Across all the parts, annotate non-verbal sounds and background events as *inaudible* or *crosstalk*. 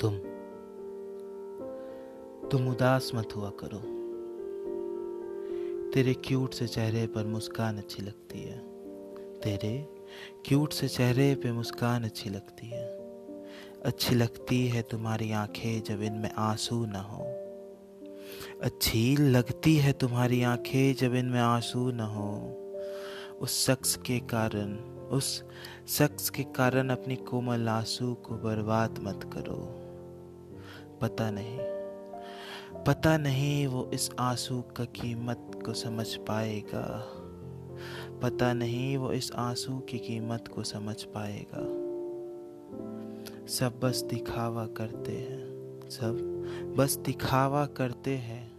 तुम तुम उदास मत हुआ करो। तेरे क्यूट से चेहरे पर मुस्कान अच्छी लगती है। तेरे क्यूट से चेहरे पे मुस्कान अच्छी लगती है। अच्छी लगती है तुम्हारी आँखें जब इनमें आँसू ना हो। अच्छी लगती है तुम्हारी आँखें जब इनमें आँसू न हो। उस शख्स के कारण, उस शख्स के कारण अपनी कोमल आँसू को बर्बाद मत करो। पता नहीं। पता नहीं वो इस आँसू का कीमत को समझ पाएगा। पता नहीं वो इस आँसू की कीमत को समझ पाएगा। सब बस दिखावा करते हैं। सब बस दिखावा करते हैं।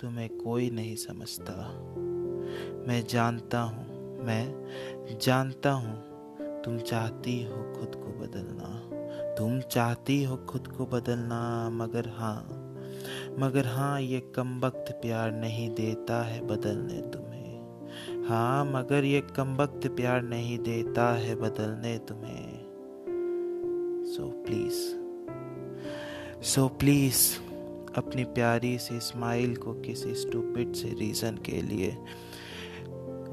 तुम्हें कोई नहीं समझता। मैं जानता हूँ, मैं जानता हूँ। तुम चाहती हो खुद को बदलना। तुम चाहती हो खुद को बदलना, मगर हाँ मगर हाँ ये कम वक्त प्यार नहीं देता है बदलने तुम्हें। हाँ मगर ये कम वक्त प्यार नहीं देता है बदलने तुम्हें। सो प्लीज़ सो प्लीज़ अपनी प्यारी सी स्माइल को किसी स्टूपिड से रीज़न के लिए,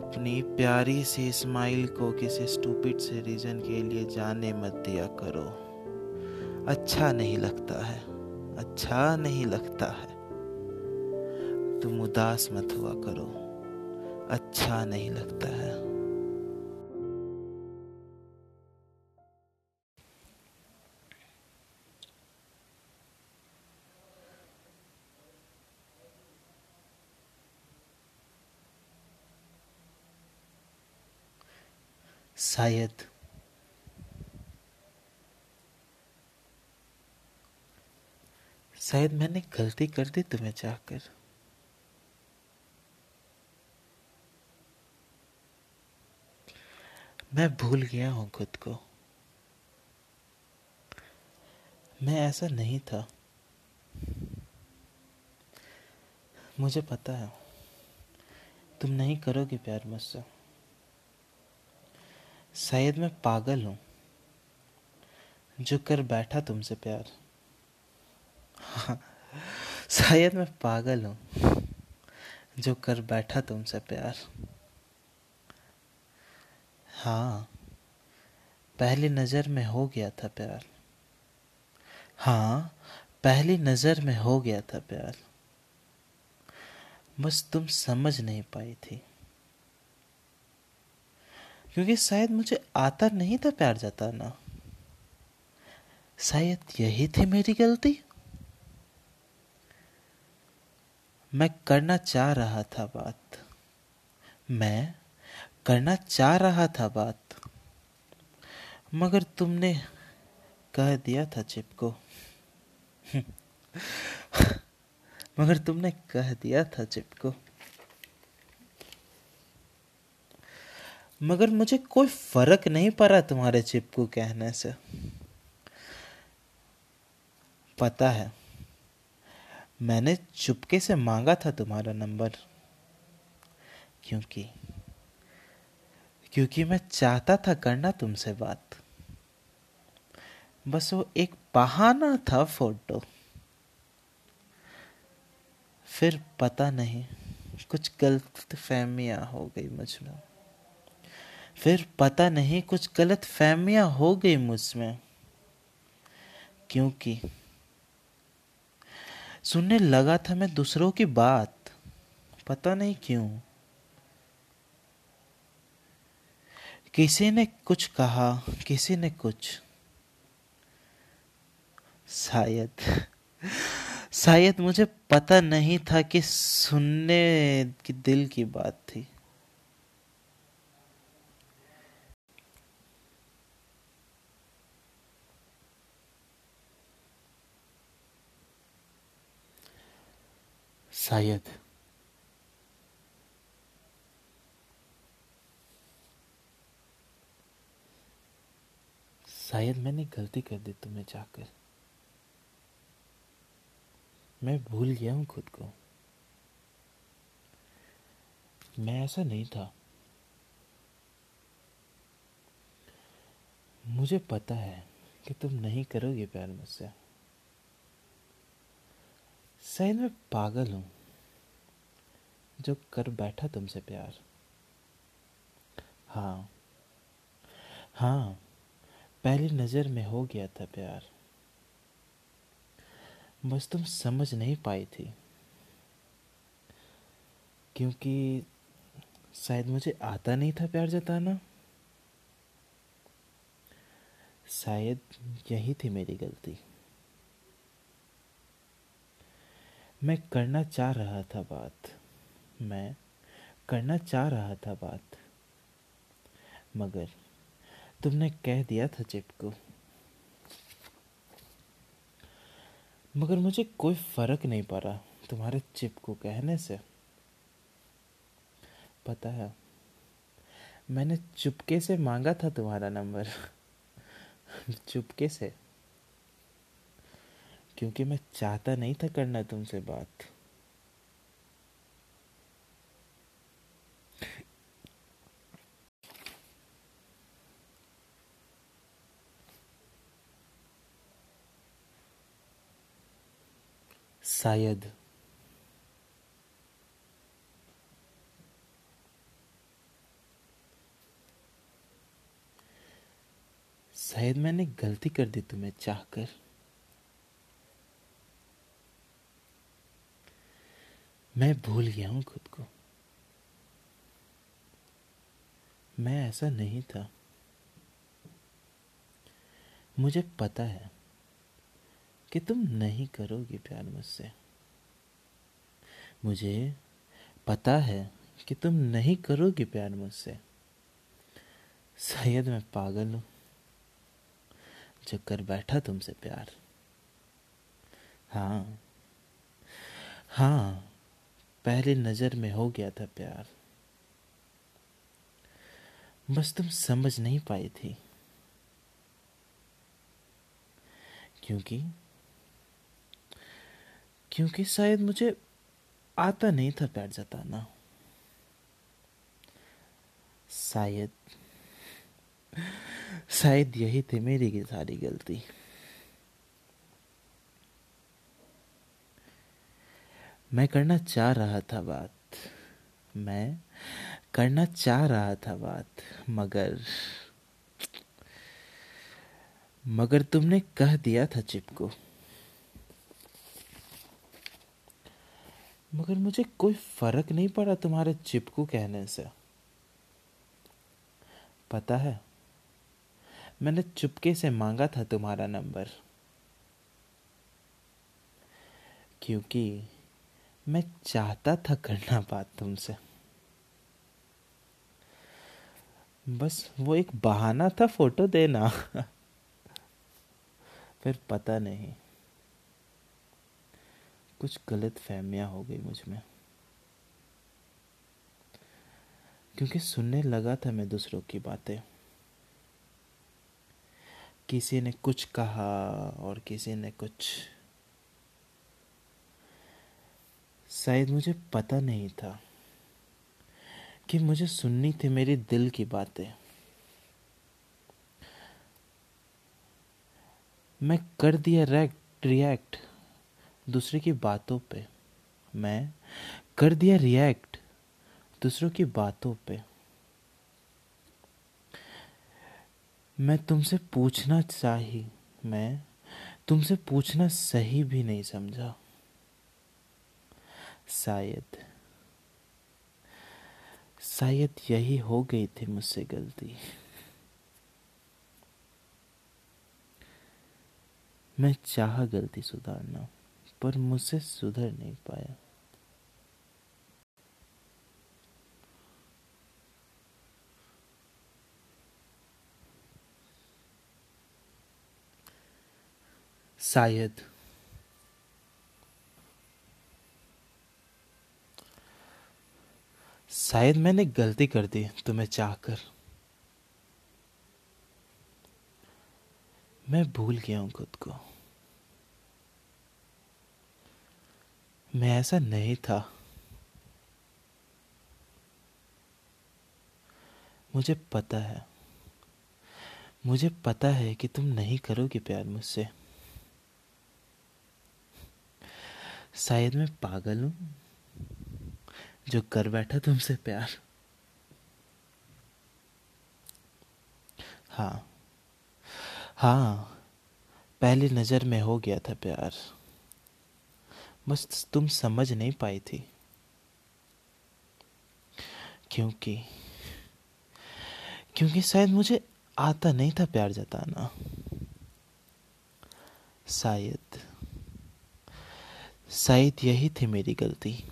अपनी प्यारी सी स्माइल को किसी स्टूपिड से रीज़न के लिए जाने मत दिया करो। अच्छा नहीं लगता है। अच्छा नहीं लगता है। तुम उदास मत हुआ करो। अच्छा नहीं लगता है। शायद शायद मैंने गलती कर दी तुम्हें चाहकर मैं भूल गया हूँ खुद को। मैं ऐसा नहीं था। मुझे पता है, तुम नहीं करोगे प्यार मुझसे। शायद मैं पागल हूँ, जो कर बैठा तुमसे प्यार। *laughs* शायद मैं पागल हूँ जो कर बैठा तुमसे प्यार। हाँ पहली नज़र में हो गया था प्यार। हाँ पहली नज़र में हो गया था प्यार। बस तुम समझ नहीं पाई थी। क्योंकि शायद मुझे आता नहीं था प्यार जताना। शायद यही थी मेरी गलती? मैं करना चाह रहा था बात। मैं करना चाह रहा था बात। मगर तुमने कह दिया था चिपको *laughs* मगर तुमने कह दिया था चिपको मगर मुझे कोई फ़र्क नहीं पड़ा तुम्हारे चिपको कहने से। पता है मैंने चुपके से मांगा था तुम्हारा नंबर। क्योंकि क्योंकि मैं चाहता था करना तुमसे बात। बस वो एक बहाना था फ़ोटो। फिर पता नहीं, कुछ गलत फहमियाँ हो गई मुझमें। फिर पता नहीं, कुछ गलत फहमियाँ हो गई मुझमें क्योंकि सुनने लगा था मैं दूसरों की बात। पता नहीं क्यों। किसी ने कुछ कहा, किसी ने कुछ। शायद शायद मुझे पता नहीं था कि सुनने की दिल की बात थी। शायद। शायद मैंने गलती कर दी तुम्हें जाकर। मैं भूल गया हूँ खुद को। मैं ऐसा नहीं था। मुझे पता है कि तुम नहीं करोगे प्यार मुझसे। शायद मैं पागल हूँ, जो कर बैठा तुमसे प्यार। हाँ हाँ पहली नज़र में हो गया था प्यार, बस तुम समझ नहीं पाई थी, क्योंकि शायद मुझे आता नहीं था प्यार जताना। शायद यही थी मेरी गलती। मैं करना चाह रहा था बात। मैं करना चाह रहा था बात। मगर तुमने कह दिया था चिपको मगर मुझे कोई फ़र्क नहीं पड़ा तुम्हारे चिप को कहने से। पता है, मैंने चुपके से मांगा था तुम्हारा नंबर। *laughs* चुपके से क्योंकि मैं चाहता नहीं था करना तुमसे बात। शायद। शायद मैंने गलती कर दी तुम्हें चाहकर। मैं भूल गया हूँ खुद को। मैं ऐसा नहीं था। मुझे पता है कि तुम नहीं करोगी प्यार मुझसे। मुझे पता है कि तुम नहीं करोगी प्यार मुझसे। शायद मैं पागल हूँ जो कर बैठा तुमसे प्यार। हाँ हाँ। पहली नज़र में हो गया था प्यार। बस तुम समझ नहीं पाई थी। क्योंकि? क्योंकि शायद मुझे आता नहीं था प्यार जताना। शायद शायद यही थी मेरी सारी गलती। मैं करना चाह रहा था बात। मैं करना चाह रहा था बात, मगर मगर तुमने कह दिया था चिपको मगर मुझे कोई फ़र्क नहीं पड़ा तुम्हारे चिपकू कहने से। पता है, मैंने चुपके से मांगा था तुम्हारा नंबर, क्योंकि मैं चाहता था करना बात तुमसे। बस वो एक बहाना था फ़ोटो देना। फिर पता नहीं। कुछ गलत फहमियाँ हो गई मुझमें। क्योंकि सुनने लगा था मैं दूसरों की बातें। किसी ने कुछ कहा और किसी ने कुछ शायद मुझे पता नहीं था कि मुझे सुननी थी मेरे दिल की बातें। मैं कर दिया रेक्ट रिएक्ट दूसरे की बातों पे। मैं कर दिया रिएक्ट दूसरों की बातों पे। मैं तुमसे पूछना चाही, मैं तुमसे पूछना सही भी नहीं समझा। शायद शायद यही हो गई थी मुझसे गलती। मैं चाह गलती सुधारना, पर मुझसे सुधर नहीं पाया। शायद शायद मैंने गलती कर दी तुम्हें चाहकर। मैं भूल गया हूँ खुद को। मैं ऐसा नहीं था। मुझे पता है। मुझे पता है कि तुम नहीं करोगे प्यार मुझसे। शायद मैं पागल हूँ। जो कर बैठा तुमसे प्यार। हाँ। हाँ पहली नज़र में हो गया था प्यार। बस तुम समझ नहीं पाई थी। क्योंकि क्योंकि शायद मुझे आता नहीं था प्यार जताना। शायद शायद यही थी मेरी गलती।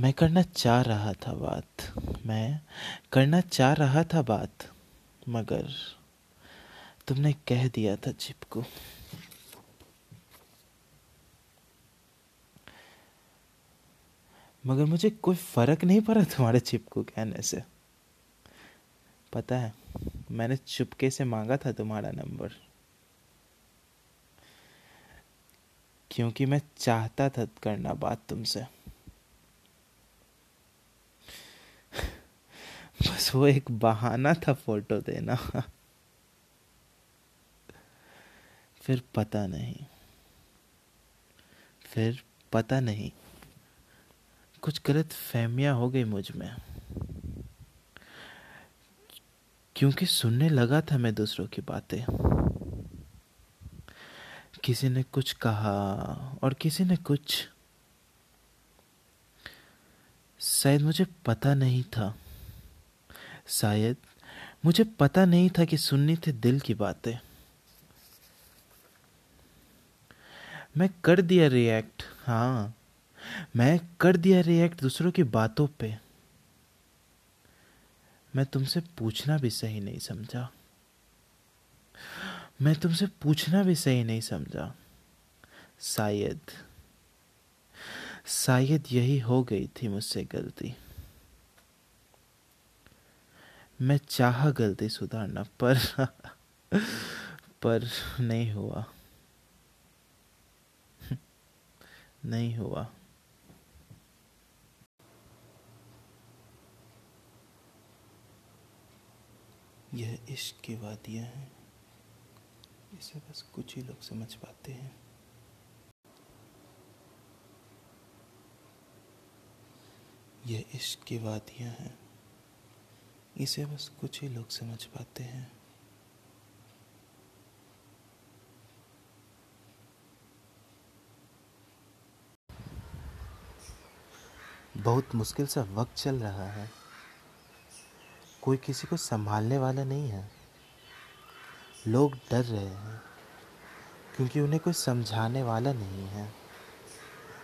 मैं करना चाह रहा था बात। मैं करना चाह रहा था बात, मगर तुमने कह दिया था चिपको मगर मुझे कोई फ़र्क नहीं पड़ा तुम्हारे चिप को कहने से। पता है, मैंने चुपके से मांगा था तुम्हारा नंबर। क्योंकि मैं चाहता था करना बात तुमसे। वो एक बहाना था फ़ोटो देना। फिर पता नहीं। फिर पता नहीं। कुछ गलत फहमियाँ हो गई मुझमें। क्योंकि सुनने लगा था मैं दूसरों की बातें। किसी ने कुछ कहा और किसी ने कुछ। शायद मुझे पता नहीं था। शायद मुझे पता नहीं था कि सुननी थी दिल की बातें। मैं कर दिया रिएक्ट हाँ। मैं कर दिया रिएक्ट दूसरों की बातों पे। मैं तुमसे पूछना भी सही नहीं समझा। मैं तुमसे पूछना भी सही नहीं समझा। शायद शायद यही हो गई थी मुझसे गलती। मैं चाह गलती सुधारना, पर पर नहीं हुआ। नहीं हुआ। यह इश्क की वादियाँ हैं। इसे बस कुछ ही लोग समझ पाते हैं। यह इश्क की वादियाँ हैं। इसे बस कुछ ही लोग समझ पाते हैं। बहुत मुश्किल सा वक्त चल रहा है। कोई किसी को संभालने वाला नहीं है। लोग डर रहे हैं, क्योंकि उन्हें कोई समझाने वाला नहीं है।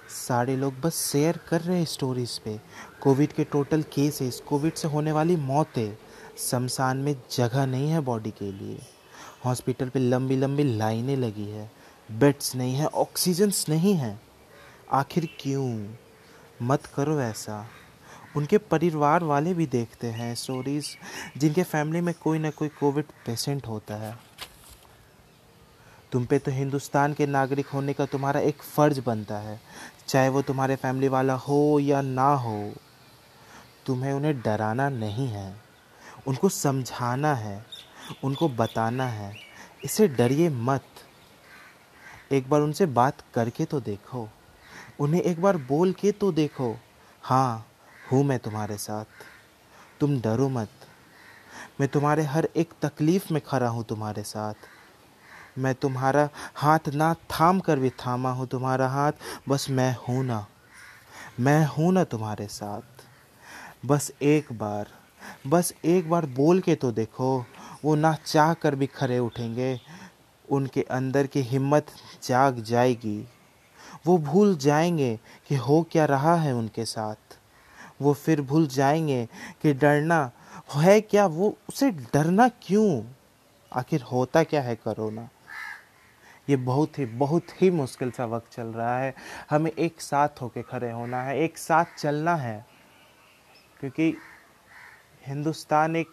सारे लोग बस शेयर कर रहे हैं स्टोरीज पे। कोविड के टोटल केसेस कोविड से होने वाली मौतें, शमशान में जगह नहीं है बॉडी के लिए। हॉस्पिटल पे लंबी लंबी लाइनें लगी है। बेड्स नहीं है ऑक्सीजन्स नहीं है। आखिर क्यों? मत करो ऐसा। उनके परिवार वाले भी देखते हैं स्टोरीज जिनके फैमिली में कोई ना कोई कोविड पेशेंट होता है। तुम पे तो हिंदुस्तान के नागरिक होने का तुम्हारा एक फ़र्ज़ बनता है। चाहे वो तुम्हारे फैमिली वाला हो या ना हो, तुम्हें उन्हें डराना नहीं है। उनको समझाना है, उनको बताना है। इसे डरिए मत। एक बार उनसे बात करके तो देखो। उन्हें एक बार बोल के तो देखो। हाँ हूँ मैं तुम्हारे साथ। तुम डरो मत। मैं तुम्हारे हर एक तकलीफ़ में खड़ा हूँ तुम्हारे साथ। मैं तुम्हारा हाथ ना थाम कर भी थामा हूँ, तुम्हारा हाथ, बस मैं हूँ ना। मैं हूँ ना तुम्हारे साथ। बस एक बार, बस एक बार बोल के तो देखो, वो ना चाह कर भी खड़े उठेंगे, उनके अंदर की हिम्मत जाग जाएगी। वो भूल जाएँगे कि हो क्या रहा है उनके साथ। वो फिर भूल जाएँगे कि डरना है क्या, वो उसे डरना क्यों? आखिर होता क्या है कोरोना? ये बहुत ही बहुत ही मुश्किल सा वक्त चल रहा है। हमें एक साथ होके खड़े होना है, एक साथ चलना है, क्योंकि हिंदुस्तान एक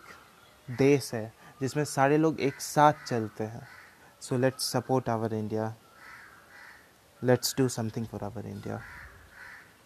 देश है जिसमें सारे लोग एक साथ चलते हैं। So let's support our India let's do something for our India